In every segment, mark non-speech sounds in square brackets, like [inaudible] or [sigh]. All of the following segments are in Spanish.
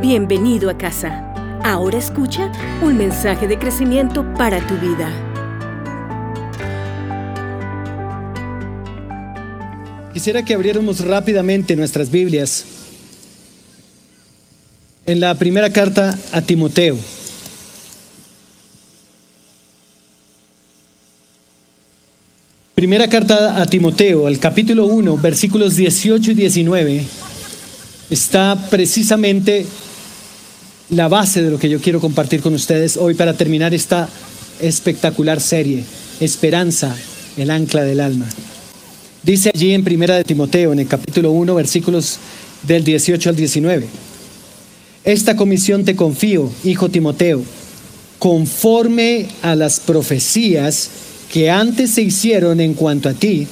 Bienvenido a casa. Ahora escucha un mensaje de crecimiento para tu vida. Quisiera que abriéramos rápidamente nuestras Biblias en la primera carta a Timoteo. Primera carta a Timoteo, el capítulo 1, versículos 18 y 19, está precisamente la base de lo que yo quiero compartir con ustedes hoy para terminar esta espectacular serie, Esperanza, el ancla del alma. Dice allí en Primera de Timoteo, en el capítulo 1, versículos del 18 al 19. Esta comisión te confío, hijo Timoteo, conforme a las profecías que antes se hicieron en cuanto a ti,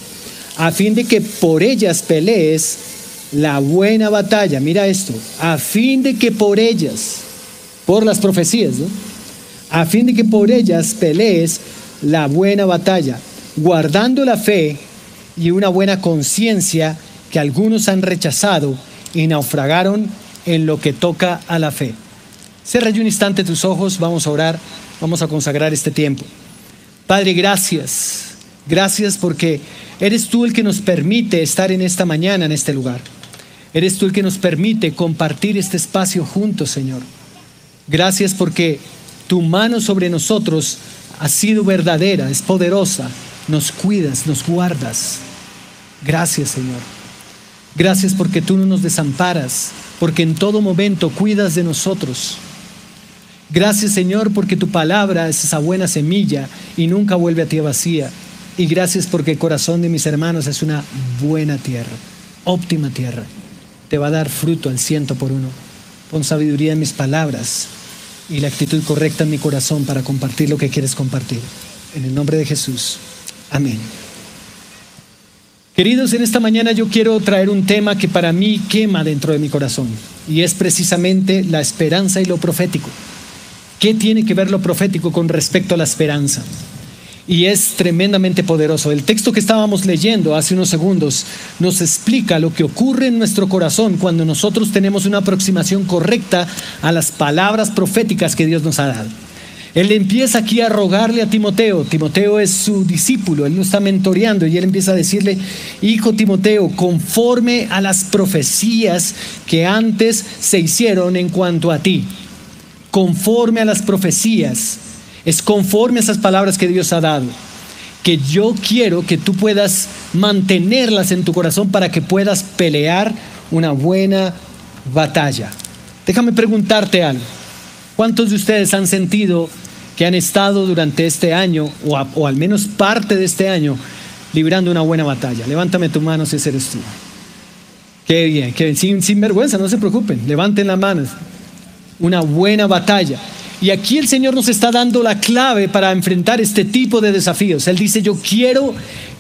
a fin de que por ellas pelees la buena batalla. Mira esto, a fin de que por ellas, por las profecías, a fin de que por ellas pelees la buena batalla, guardando la fe y una buena conciencia que algunos han rechazado y naufragaron en lo que toca a la fe. Cierra un instante tus ojos, vamos a orar, vamos a consagrar este tiempo. Padre, gracias. Gracias porque eres tú el que nos permite estar en esta mañana en este lugar. Eres tú el que nos permite compartir este espacio juntos, Señor. Gracias porque tu mano sobre nosotros ha sido verdadera, es poderosa. Nos cuidas, nos guardas. Gracias, Señor. Gracias porque tú no nos desamparas, porque en todo momento cuidas de nosotros. Gracias Señor porque tu palabra es esa buena semilla y nunca vuelve a ti vacía. Y gracias porque el corazón de mis hermanos es una buena tierra, óptima tierra. Te va a dar fruto al ciento por uno. Pon sabiduría en mis palabras y la actitud correcta en mi corazón para compartir lo que quieres compartir. En el nombre de Jesús. Amén. Queridos, en esta mañana yo quiero traer un tema que para mí quema dentro de mi corazón y es precisamente la esperanza y lo profético. ¿Qué tiene que ver lo profético con respecto a la esperanza? Y es tremendamente poderoso. El texto que estábamos leyendo hace unos segundos nos explica lo que ocurre en nuestro corazón cuando nosotros tenemos una aproximación correcta a las palabras proféticas que Dios nos ha dado. Él empieza aquí a rogarle a Timoteo. Timoteo es su discípulo, él lo está mentoreando y él empieza a decirle, hijo Timoteo, conforme a las profecías que antes se hicieron en cuanto a ti conforme a las profecías, es conforme a esas palabras que Dios ha dado, que yo quiero que tú puedas mantenerlas en tu corazón para que puedas pelear una buena batalla. Déjame preguntarte algo. ¿Cuántos de ustedes han sentido que han estado durante este año, o, al menos parte de este año, librando una buena batalla? Levántame tu mano si eres tú. Qué bien. Sin, sin vergüenza, no se preocupen. Levanten las manos una buena batalla. Y aquí el Señor nos está dando la clave para enfrentar este tipo de desafíos. Él dice, yo quiero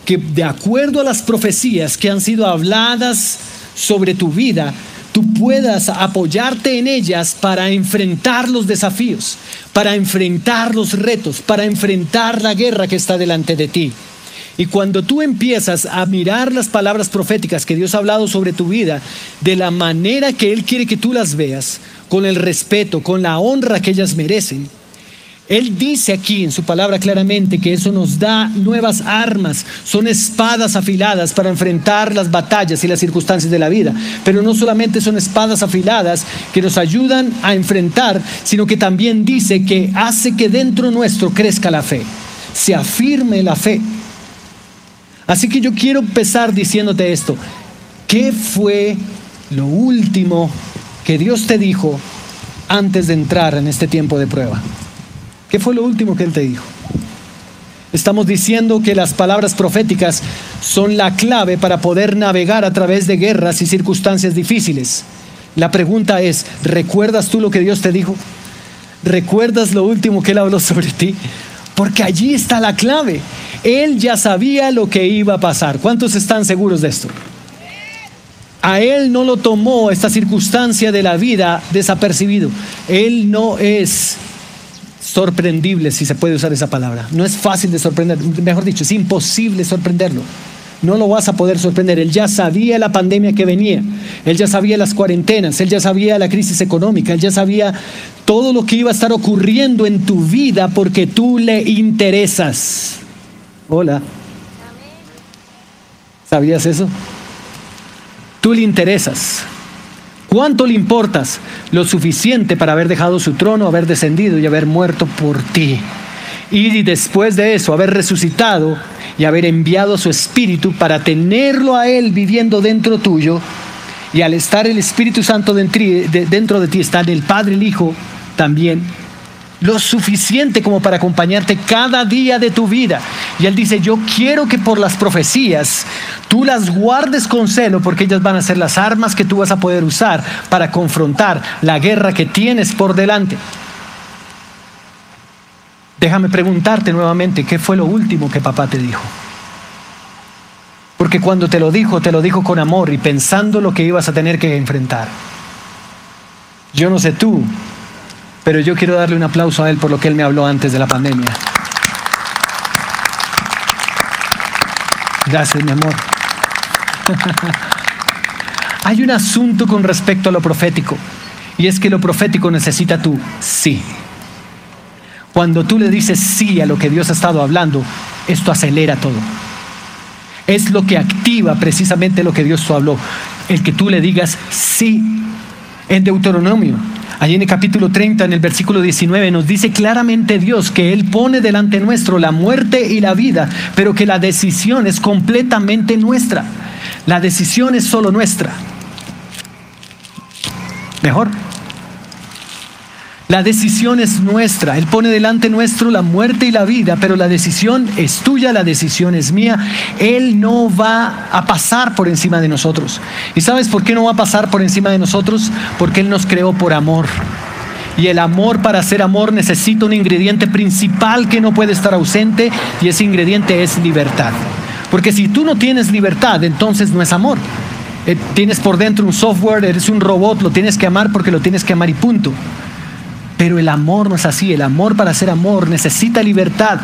que de acuerdo a las profecías que han sido habladas sobre tu vida, tú puedas apoyarte en ellas para enfrentar los desafíos, para enfrentar los retos, para enfrentar la guerra que está delante de ti. Y cuando tú empiezas a mirar las palabras proféticas que Dios ha hablado sobre tu vida de la manera que Él quiere que tú las veas, con el respeto, con la honra que ellas merecen, Él dice aquí en su palabra claramente que eso nos da nuevas armas, son espadas afiladas para enfrentar las batallas y las circunstancias de la vida. Pero no solamente son espadas afiladas que nos ayudan a enfrentar, sino que también dice que hace que dentro nuestro crezca la fe, se afirme la fe. Así que yo quiero empezar diciéndote esto. ¿Qué fue lo último que Dios te dijo antes de entrar en este tiempo de prueba? ¿Qué fue lo último que Él te dijo? Estamos diciendo que las palabras proféticas son la clave para poder navegar a través de guerras y circunstancias difíciles. La pregunta es, ¿recuerdas tú lo que Dios te dijo? ¿Recuerdas lo último que Él habló sobre ti? Porque allí está la clave. Él ya sabía lo que iba a pasar. ¿Cuántos están seguros de esto? A él no lo tomó esta circunstancia de la vida desapercibido. Él no es sorprendible, si se puede usar esa palabra. No es fácil de sorprender, mejor dicho, es imposible sorprenderlo. no lo vas a poder sorprender. Él ya sabía la pandemia que venía, él ya sabía las cuarentenas, él ya sabía la crisis económica, él ya sabía todo lo que iba a estar ocurriendo en tu vida porque tú le interesas. Hola. ¿Sabías eso? Tú le interesas. ¿Cuánto le importas? Lo suficiente para haber dejado su trono, haber descendido y haber muerto por ti. Y después de eso, haber resucitado y haber enviado su espíritu para tenerlo a Él viviendo dentro tuyo. Y al estar el Espíritu Santo dentro de ti, está el Padre, el Hijo también lo suficiente como para acompañarte cada día de tu vida. Y él dice, yo quiero que por las profecías tú las guardes con celo porque ellas van a ser las armas que tú vas a poder usar para confrontar la guerra que tienes por delante. Déjame preguntarte nuevamente, ¿qué fue lo último que papá te dijo? Porque cuando te lo dijo, te lo dijo con amor y pensando lo que ibas a tener que enfrentar. Yo no sé tú, pero yo quiero darle un aplauso a él por lo que él me habló antes de la pandemia. Gracias, mi amor. [laughs] Hay un asunto con respecto a lo profético, y es que lo profético necesita tu sí. Cuando tú le dices sí a lo que Dios ha estado hablando, esto acelera todo. Es lo que activa precisamente lo que Dios habló. El que tú le digas sí. En Deuteronomio Allí en el capítulo 30, en el versículo 19, nos dice claramente Dios que Él pone delante nuestro la muerte y la vida, pero que la decisión es completamente nuestra. La decisión es solo nuestra. Mejor. La decisión es nuestra. Él pone delante nuestro la muerte y la vida, pero la decisión es tuya, la decisión es mía. Él no va a pasar por encima de nosotros. ¿Y sabes por qué no va a pasar por encima de nosotros? Porque Él nos creó por amor. Y el amor para ser amor necesita un ingrediente principal que no puede estar ausente y ese ingrediente es libertad. Porque si tú no tienes libertad, entonces no es amor. Eh, tienes por dentro un software, eres un robot, lo tienes que amar porque lo tienes que amar y punto. Pero el amor no es así. El amor para ser amor necesita libertad.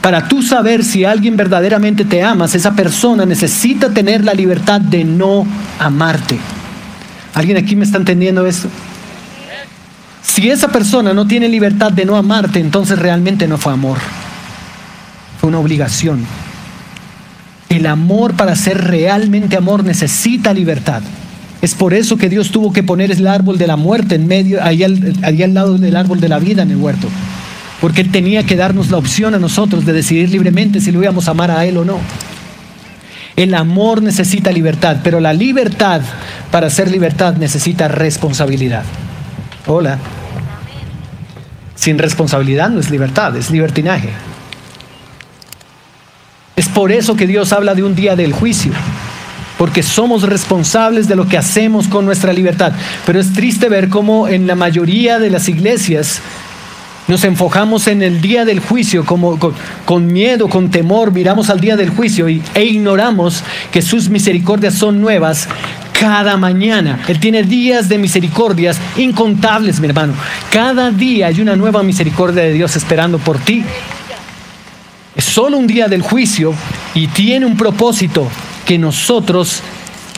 Para tú saber si alguien verdaderamente te amas, esa persona necesita tener la libertad de no amarte. ¿Alguien aquí me está entendiendo esto? Si esa persona no tiene libertad de no amarte, entonces realmente no fue amor. Fue una obligación. El amor para ser realmente amor necesita libertad. Es por eso que Dios tuvo que poner el árbol de la muerte en medio, ahí al, al lado del árbol de la vida en el huerto. Porque Él tenía que darnos la opción a nosotros de decidir libremente si lo íbamos a amar a Él o no. El amor necesita libertad, pero la libertad, para ser libertad, necesita responsabilidad. Hola. Sin responsabilidad no es libertad, es libertinaje. Es por eso que Dios habla de un día del juicio porque somos responsables de lo que hacemos con nuestra libertad. Pero es triste ver cómo en la mayoría de las iglesias nos enfocamos en el día del juicio, como con, miedo, con temor, miramos al día del juicio y, e ignoramos que sus misericordias son nuevas cada mañana. Él tiene días de misericordias incontables, mi hermano. Cada día hay una nueva misericordia de Dios esperando por ti. Es solo un día del juicio y tiene un propósito que nosotros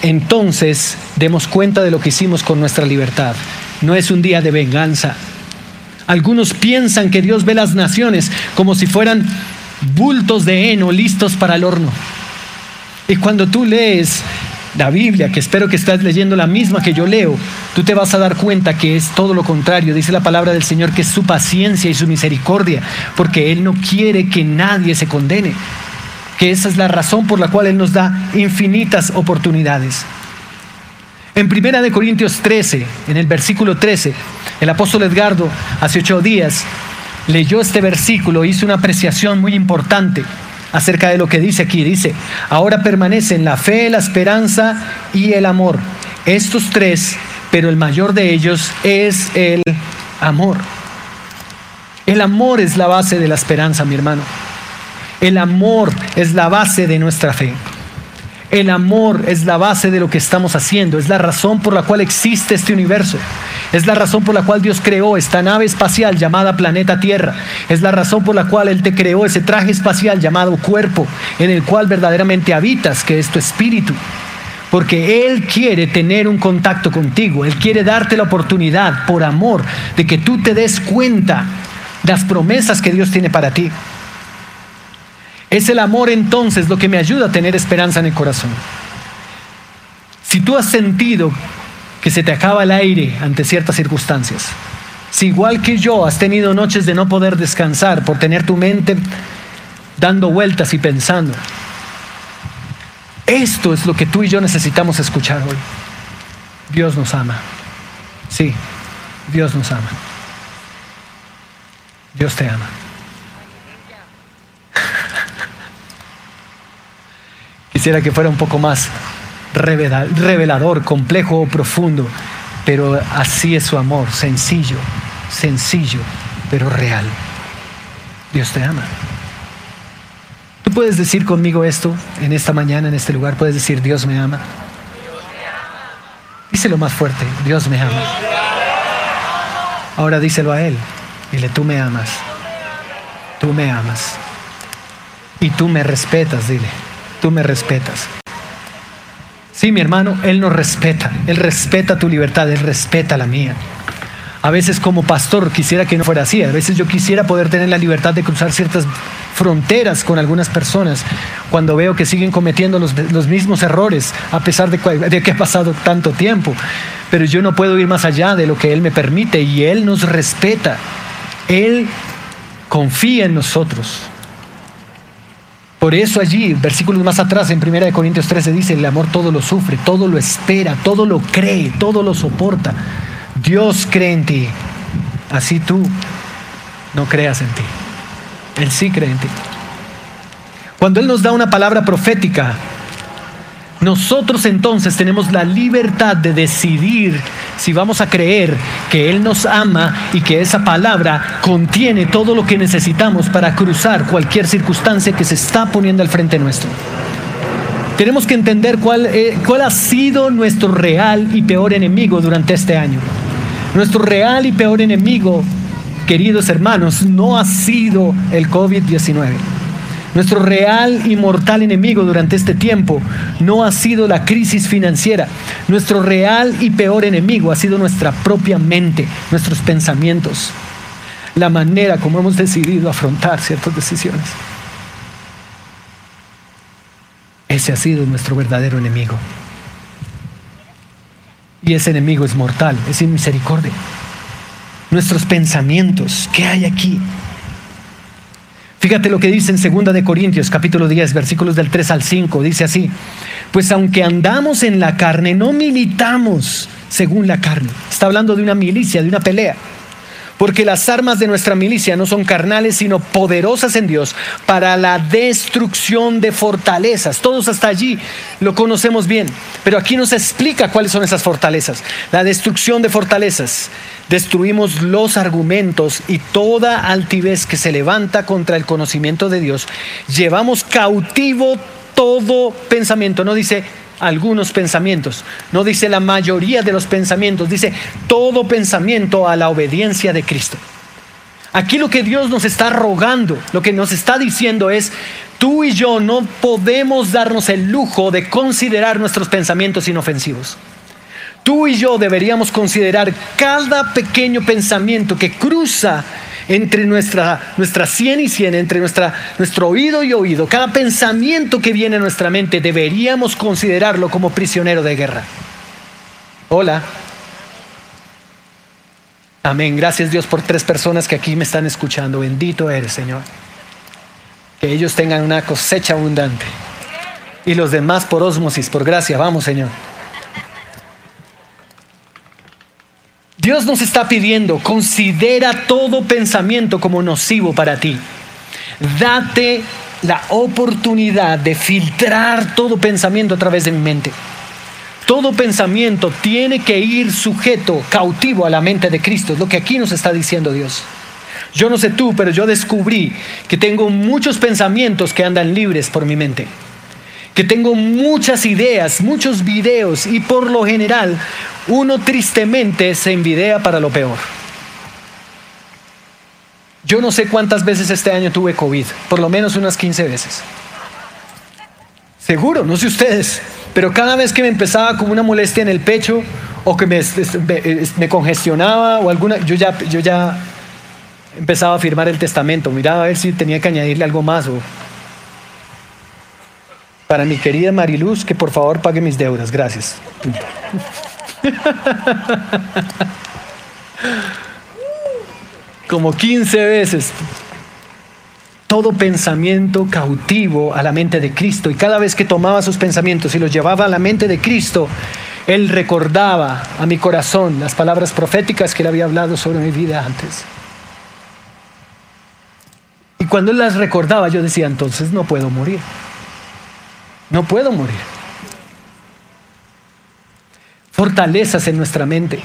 entonces demos cuenta de lo que hicimos con nuestra libertad. No es un día de venganza. Algunos piensan que Dios ve las naciones como si fueran bultos de heno listos para el horno. Y cuando tú lees la Biblia, que espero que estás leyendo la misma que yo leo, tú te vas a dar cuenta que es todo lo contrario. Dice la palabra del Señor que es su paciencia y su misericordia, porque Él no quiere que nadie se condene que esa es la razón por la cual Él nos da infinitas oportunidades. En Primera de Corintios 13, en el versículo 13, el apóstol Edgardo hace ocho días leyó este versículo, hizo una apreciación muy importante acerca de lo que dice aquí. Dice, ahora permanecen la fe, la esperanza y el amor. Estos tres, pero el mayor de ellos es el amor. El amor es la base de la esperanza, mi hermano. El amor es la base de nuestra fe. El amor es la base de lo que estamos haciendo, es la razón por la cual existe este universo, es la razón por la cual Dios creó esta nave espacial llamada planeta Tierra, es la razón por la cual Él te creó ese traje espacial llamado cuerpo en el cual verdaderamente habitas, que es tu espíritu. Porque Él quiere tener un contacto contigo, Él quiere darte la oportunidad por amor de que tú te des cuenta las promesas que Dios tiene para ti. Es el amor entonces lo que me ayuda a tener esperanza en el corazón. Si tú has sentido que se te acaba el aire ante ciertas circunstancias, si igual que yo has tenido noches de no poder descansar por tener tu mente dando vueltas y pensando, esto es lo que tú y yo necesitamos escuchar hoy. Dios nos ama. Sí, Dios nos ama. Dios te ama. Quisiera que fuera un poco más revelador, complejo o profundo, pero así es su amor, sencillo, sencillo, pero real. Dios te ama. Tú puedes decir conmigo esto en esta mañana, en este lugar, puedes decir, Dios me ama. Díselo más fuerte, Dios me ama. Ahora díselo a Él, dile, tú me amas, tú me amas y tú me respetas, dile tú me respetas. Sí, mi hermano, Él nos respeta. Él respeta tu libertad, Él respeta la mía. A veces como pastor quisiera que no fuera así. A veces yo quisiera poder tener la libertad de cruzar ciertas fronteras con algunas personas cuando veo que siguen cometiendo los, mismos errores a pesar de, de, que ha pasado tanto tiempo. Pero yo no puedo ir más allá de lo que Él me permite y Él nos respeta. Él confía en nosotros. Por eso allí, versículos más atrás, en 1 Corintios 13 dice, el amor todo lo sufre, todo lo espera, todo lo cree, todo lo soporta. Dios cree en ti. Así tú no creas en ti. Él sí cree en ti. Cuando Él nos da una palabra profética, nosotros entonces tenemos la libertad de decidir si vamos a creer que Él nos ama y que esa palabra contiene todo lo que necesitamos para cruzar cualquier circunstancia que se está poniendo al frente nuestro. Tenemos que entender cuál, eh, cuál ha sido nuestro real y peor enemigo durante este año. Nuestro real y peor enemigo, queridos hermanos, no ha sido el COVID-19. Nuestro real y mortal enemigo durante este tiempo no ha sido la crisis financiera. Nuestro real y peor enemigo ha sido nuestra propia mente, nuestros pensamientos, la manera como hemos decidido afrontar ciertas decisiones. Ese ha sido nuestro verdadero enemigo. Y ese enemigo es mortal, es misericordia. Nuestros pensamientos, ¿qué hay aquí? Fíjate lo que dice en 2 de Corintios capítulo 10 versículos del 3 al 5, dice así, pues aunque andamos en la carne, no militamos según la carne. Está hablando de una milicia, de una pelea. Porque las armas de nuestra milicia no son carnales, sino poderosas en Dios para la destrucción de fortalezas. Todos hasta allí lo conocemos bien, pero aquí nos explica cuáles son esas fortalezas. La destrucción de fortalezas destruimos los argumentos y toda altivez que se levanta contra el conocimiento de Dios. Llevamos cautivo todo pensamiento. No dice algunos pensamientos, no dice la mayoría de los pensamientos, dice todo pensamiento a la obediencia de Cristo. Aquí lo que Dios nos está rogando, lo que nos está diciendo es, tú y yo no podemos darnos el lujo de considerar nuestros pensamientos inofensivos. Tú y yo deberíamos considerar cada pequeño pensamiento que cruza entre nuestra, nuestra cien y cien, entre nuestra, nuestro oído y oído, cada pensamiento que viene a nuestra mente, deberíamos considerarlo como prisionero de guerra. Hola. Amén. Gracias Dios por tres personas que aquí me están escuchando. Bendito eres, Señor. Que ellos tengan una cosecha abundante. Y los demás por osmosis, por gracia. Vamos, Señor. Dios nos está pidiendo, considera todo pensamiento como nocivo para ti. Date la oportunidad de filtrar todo pensamiento a través de mi mente. Todo pensamiento tiene que ir sujeto, cautivo a la mente de Cristo. Lo que aquí nos está diciendo Dios. Yo no sé tú, pero yo descubrí que tengo muchos pensamientos que andan libres por mi mente. que tengo muchas ideas, muchos videos y por lo general uno tristemente se envidea para lo peor. Yo no sé cuántas veces este año tuve COVID, por lo menos unas 15 veces. Seguro, no sé ustedes, pero cada vez que me empezaba como una molestia en el pecho o que me, congestionaba o alguna, yo ya, yo ya empezaba a firmar el testamento, miraba a ver si tenía que añadirle algo más o para mi querida Mariluz que por favor pague mis deudas, gracias. [laughs] Como 15 veces todo pensamiento cautivo a la mente de Cristo. Y cada vez que tomaba sus pensamientos y los llevaba a la mente de Cristo, Él recordaba a mi corazón las palabras proféticas que Él había hablado sobre mi vida antes. Y cuando Él las recordaba, yo decía, entonces no puedo morir. No puedo morir. Fortalezas en nuestra mente.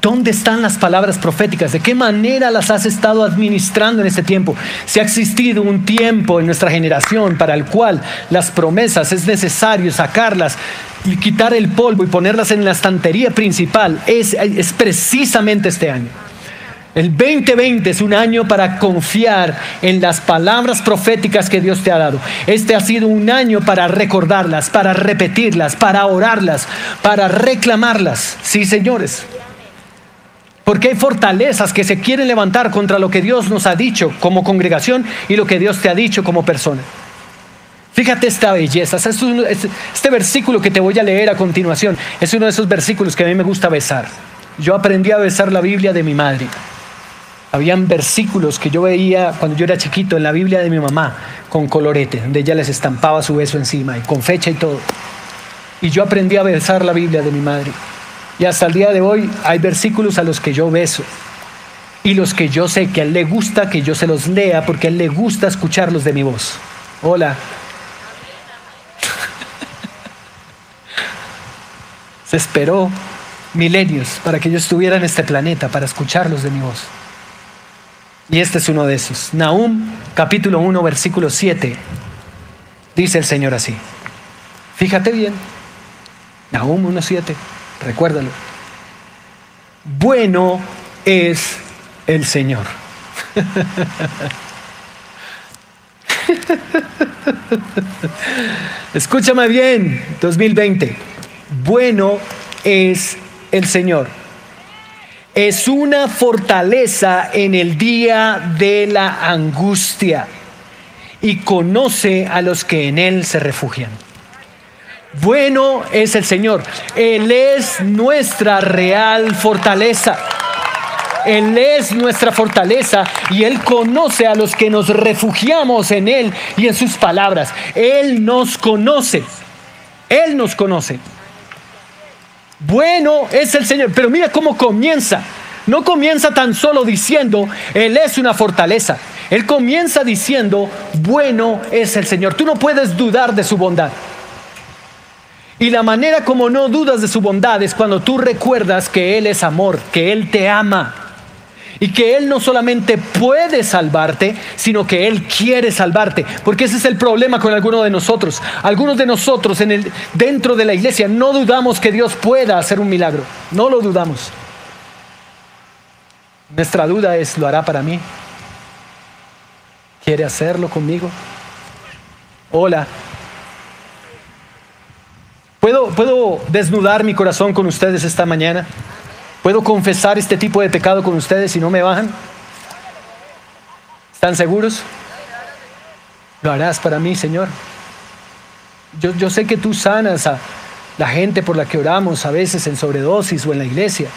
¿Dónde están las palabras proféticas? ¿De qué manera las has estado administrando en este tiempo? Si ha existido un tiempo en nuestra generación para el cual las promesas es necesario sacarlas y quitar el polvo y ponerlas en la estantería principal, es, es precisamente este año. El 2020 es un año para confiar en las palabras proféticas que Dios te ha dado. Este ha sido un año para recordarlas, para repetirlas, para orarlas, para reclamarlas. Sí, señores. Porque hay fortalezas que se quieren levantar contra lo que Dios nos ha dicho como congregación y lo que Dios te ha dicho como persona. Fíjate esta belleza. Este versículo que te voy a leer a continuación es uno de esos versículos que a mí me gusta besar. Yo aprendí a besar la Biblia de mi madre. Habían versículos que yo veía cuando yo era chiquito en la Biblia de mi mamá con colorete, donde ella les estampaba su beso encima y con fecha y todo. Y yo aprendí a besar la Biblia de mi madre. Y hasta el día de hoy hay versículos a los que yo beso y los que yo sé que a él le gusta que yo se los lea porque a él le gusta escucharlos de mi voz. Hola. [laughs] Se esperó milenios para que yo estuviera en este planeta, para escucharlos de mi voz. Y este es uno de esos. Nahum capítulo 1 versículo 7. Dice el Señor así. Fíjate bien. Nahum 1.7. Recuérdalo. Bueno es el Señor. [laughs] Escúchame bien, 2020. Bueno es el Señor. Es una fortaleza en el día de la angustia y conoce a los que en Él se refugian. Bueno es el Señor. Él es nuestra real fortaleza. Él es nuestra fortaleza y Él conoce a los que nos refugiamos en Él y en sus palabras. Él nos conoce. Él nos conoce. Bueno es el Señor. Pero mira cómo comienza. No comienza tan solo diciendo, Él es una fortaleza. Él comienza diciendo, bueno es el Señor. Tú no puedes dudar de su bondad. Y la manera como no dudas de su bondad es cuando tú recuerdas que Él es amor, que Él te ama. Y que Él no solamente puede salvarte, sino que Él quiere salvarte. Porque ese es el problema con algunos de nosotros. Algunos de nosotros en el, dentro de la iglesia no dudamos que Dios pueda hacer un milagro. No lo dudamos. Nuestra duda es, ¿lo hará para mí? ¿Quiere hacerlo conmigo? Hola, ¿Puedo, ¿Puedo desnudar mi corazón con ustedes esta mañana? ¿Puedo confesar este tipo de pecado con ustedes si no me bajan? ¿Están seguros? Lo harás para mí, Señor. Yo, yo sé que tú sanas a la gente por la que oramos a veces en sobredosis o en la iglesia.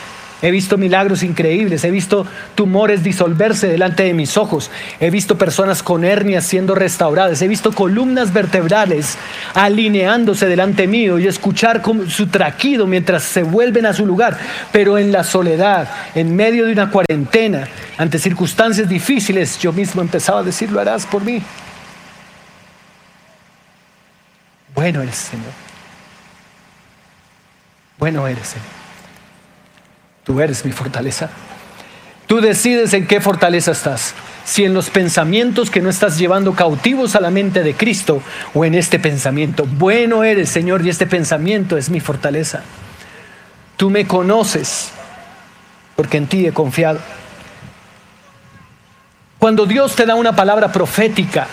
He visto milagros increíbles, he visto tumores disolverse delante de mis ojos, he visto personas con hernias siendo restauradas, he visto columnas vertebrales alineándose delante mío y escuchar su traquido mientras se vuelven a su lugar, pero en la soledad, en medio de una cuarentena, ante circunstancias difíciles, yo mismo empezaba a decir, lo harás por mí. Bueno eres, Señor. Bueno eres, Señor. Tú eres mi fortaleza. Tú decides en qué fortaleza estás. Si en los pensamientos que no estás llevando cautivos a la mente de Cristo o en este pensamiento. Bueno eres, Señor, y este pensamiento es mi fortaleza. Tú me conoces porque en ti he confiado. Cuando Dios te da una palabra profética,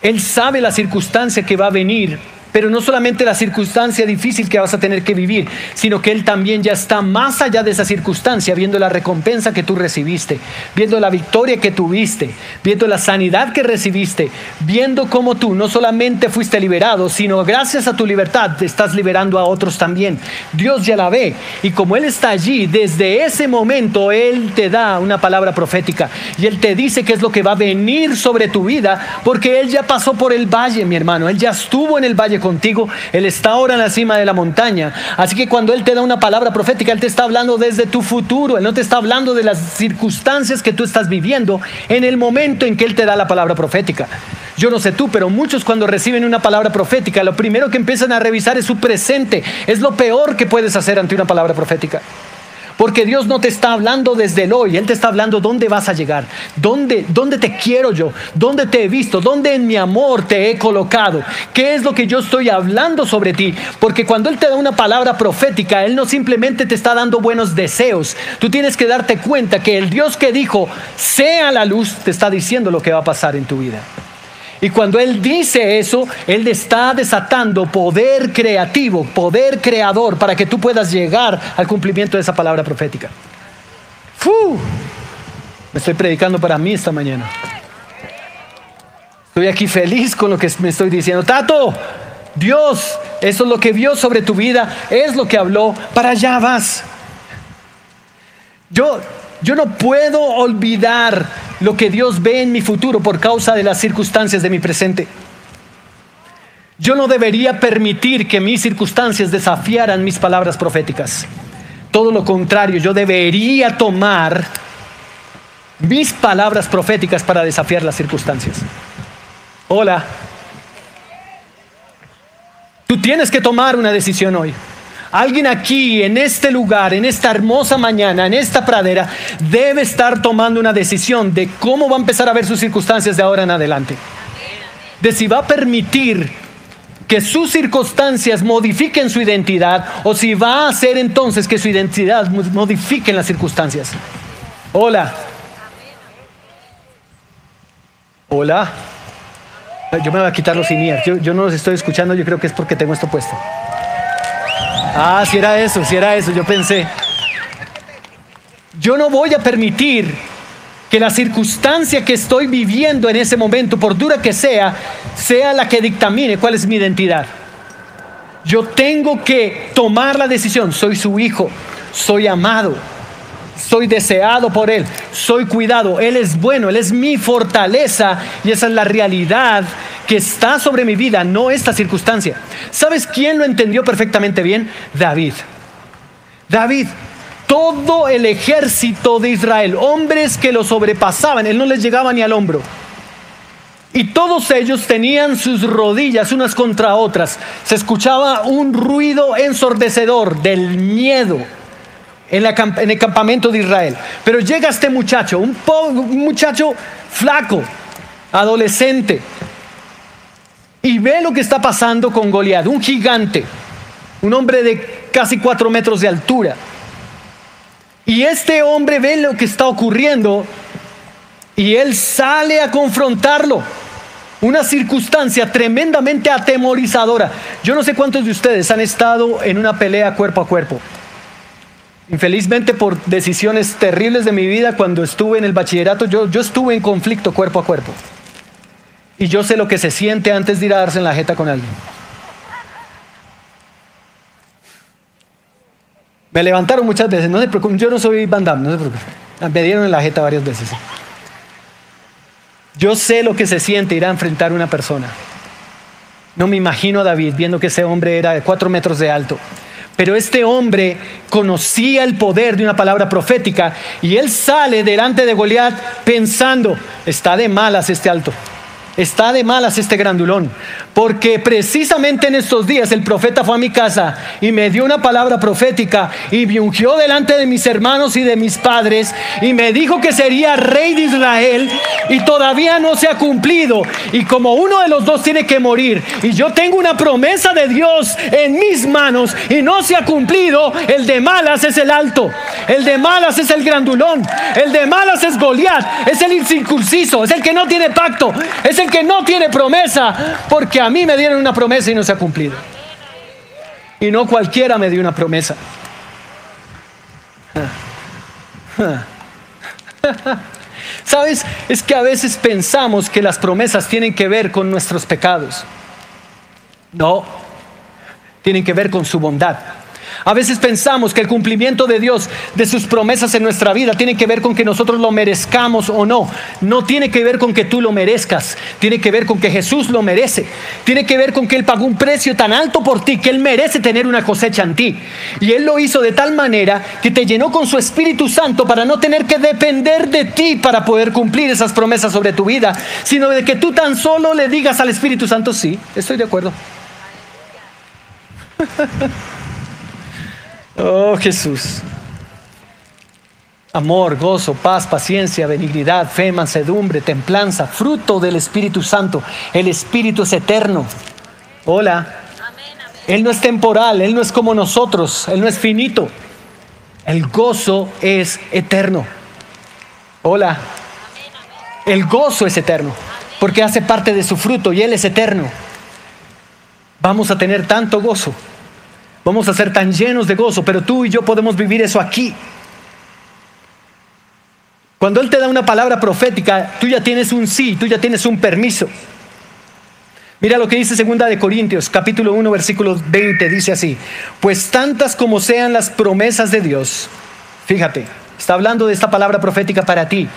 Él sabe la circunstancia que va a venir pero no solamente la circunstancia difícil que vas a tener que vivir, sino que Él también ya está más allá de esa circunstancia, viendo la recompensa que tú recibiste, viendo la victoria que tuviste, viendo la sanidad que recibiste, viendo cómo tú no solamente fuiste liberado, sino gracias a tu libertad te estás liberando a otros también. Dios ya la ve y como Él está allí, desde ese momento Él te da una palabra profética y Él te dice qué es lo que va a venir sobre tu vida, porque Él ya pasó por el valle, mi hermano, Él ya estuvo en el valle contigo, Él está ahora en la cima de la montaña. Así que cuando Él te da una palabra profética, Él te está hablando desde tu futuro, Él no te está hablando de las circunstancias que tú estás viviendo en el momento en que Él te da la palabra profética. Yo no sé tú, pero muchos cuando reciben una palabra profética, lo primero que empiezan a revisar es su presente. Es lo peor que puedes hacer ante una palabra profética. Porque Dios no te está hablando desde el hoy, Él te está hablando dónde vas a llegar, dónde, dónde te quiero yo, dónde te he visto, dónde en mi amor te he colocado, qué es lo que yo estoy hablando sobre ti. Porque cuando Él te da una palabra profética, Él no simplemente te está dando buenos deseos, tú tienes que darte cuenta que el Dios que dijo, sea la luz, te está diciendo lo que va a pasar en tu vida. Y cuando Él dice eso, Él está desatando poder creativo, poder creador, para que tú puedas llegar al cumplimiento de esa palabra profética. ¡Fu! Me estoy predicando para mí esta mañana. Estoy aquí feliz con lo que me estoy diciendo. Tato, Dios, eso es lo que vio sobre tu vida, es lo que habló, para allá vas. Yo, yo no puedo olvidar lo que Dios ve en mi futuro por causa de las circunstancias de mi presente. Yo no debería permitir que mis circunstancias desafiaran mis palabras proféticas. Todo lo contrario, yo debería tomar mis palabras proféticas para desafiar las circunstancias. Hola. Tú tienes que tomar una decisión hoy. Alguien aquí, en este lugar, en esta hermosa mañana, en esta pradera, debe estar tomando una decisión de cómo va a empezar a ver sus circunstancias de ahora en adelante. De si va a permitir que sus circunstancias modifiquen su identidad o si va a hacer entonces que su identidad modifique las circunstancias. Hola. Hola. Yo me voy a quitar los iniers. Yo, yo no los estoy escuchando, yo creo que es porque tengo esto puesto. Ah, si era eso, si era eso, yo pensé. Yo no voy a permitir que la circunstancia que estoy viviendo en ese momento, por dura que sea, sea la que dictamine cuál es mi identidad. Yo tengo que tomar la decisión, soy su hijo, soy amado, soy deseado por Él, soy cuidado, Él es bueno, Él es mi fortaleza y esa es la realidad que está sobre mi vida, no esta circunstancia. ¿Sabes quién lo entendió perfectamente bien? David. David, todo el ejército de Israel, hombres que lo sobrepasaban, él no les llegaba ni al hombro. Y todos ellos tenían sus rodillas unas contra otras. Se escuchaba un ruido ensordecedor del miedo en, el campamento de Israel. Pero llega este muchacho, un, un muchacho flaco, adolescente, y ve lo que está pasando con Goliat, un gigante, un hombre de casi cuatro metros de altura. Y este hombre ve lo que está ocurriendo y él sale a confrontarlo. Una circunstancia tremendamente atemorizadora. Yo no sé cuántos de ustedes han estado en una pelea cuerpo a cuerpo. Infelizmente por decisiones terribles de mi vida, cuando estuve en el bachillerato, yo, yo estuve en conflicto cuerpo a cuerpo. Y yo sé lo que se siente antes de ir a darse en la jeta con alguien. Me levantaron muchas veces, no se preocupen, yo no soy Van no se preocupen. Me dieron en la jeta varias veces. Yo sé lo que se siente ir a enfrentar a una persona. No me imagino a David viendo que ese hombre era de cuatro metros de alto. Pero este hombre conocía el poder de una palabra profética y él sale delante de Goliat pensando, está de malas este alto. Está de malas este grandulón, porque precisamente en estos días el profeta fue a mi casa y me dio una palabra profética y me ungió delante de mis hermanos y de mis padres y me dijo que sería rey de Israel y todavía no se ha cumplido. Y como uno de los dos tiene que morir y yo tengo una promesa de Dios en mis manos y no se ha cumplido, el de malas es el alto, el de malas es el grandulón, el de malas es Goliat, es el incircunciso, es el que no tiene pacto, es el que no tiene promesa, porque a mí me dieron una promesa y no se ha cumplido. Y no cualquiera me dio una promesa. [laughs] ¿Sabes? Es que a veces pensamos que las promesas tienen que ver con nuestros pecados. No, tienen que ver con su bondad. A veces pensamos que el cumplimiento de Dios, de sus promesas en nuestra vida, tiene que ver con que nosotros lo merezcamos o no. No tiene que ver con que tú lo merezcas. Tiene que ver con que Jesús lo merece. Tiene que ver con que Él pagó un precio tan alto por ti que Él merece tener una cosecha en ti. Y Él lo hizo de tal manera que te llenó con su Espíritu Santo para no tener que depender de ti para poder cumplir esas promesas sobre tu vida, sino de que tú tan solo le digas al Espíritu Santo, sí, estoy de acuerdo. [laughs] Oh Jesús. Amor, gozo, paz, paciencia, benignidad, fe, mansedumbre, templanza, fruto del Espíritu Santo. El Espíritu es eterno. Hola. Él no es temporal, Él no es como nosotros, Él no es finito. El gozo es eterno. Hola. El gozo es eterno, porque hace parte de su fruto y Él es eterno. Vamos a tener tanto gozo Vamos a ser tan llenos de gozo, pero tú y yo podemos vivir eso aquí. Cuando Él te da una palabra profética, tú ya tienes un sí, tú ya tienes un permiso. Mira lo que dice segunda de Corintios, capítulo 1, versículo 20, dice así, pues tantas como sean las promesas de Dios, fíjate, está hablando de esta palabra profética para ti,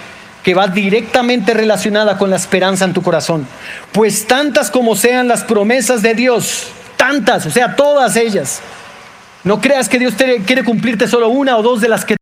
que va directamente relacionada con la esperanza en tu corazón, pues tantas como sean las promesas de Dios, tantas, o sea, todas ellas, no creas que Dios quiere cumplirte solo una o dos de las que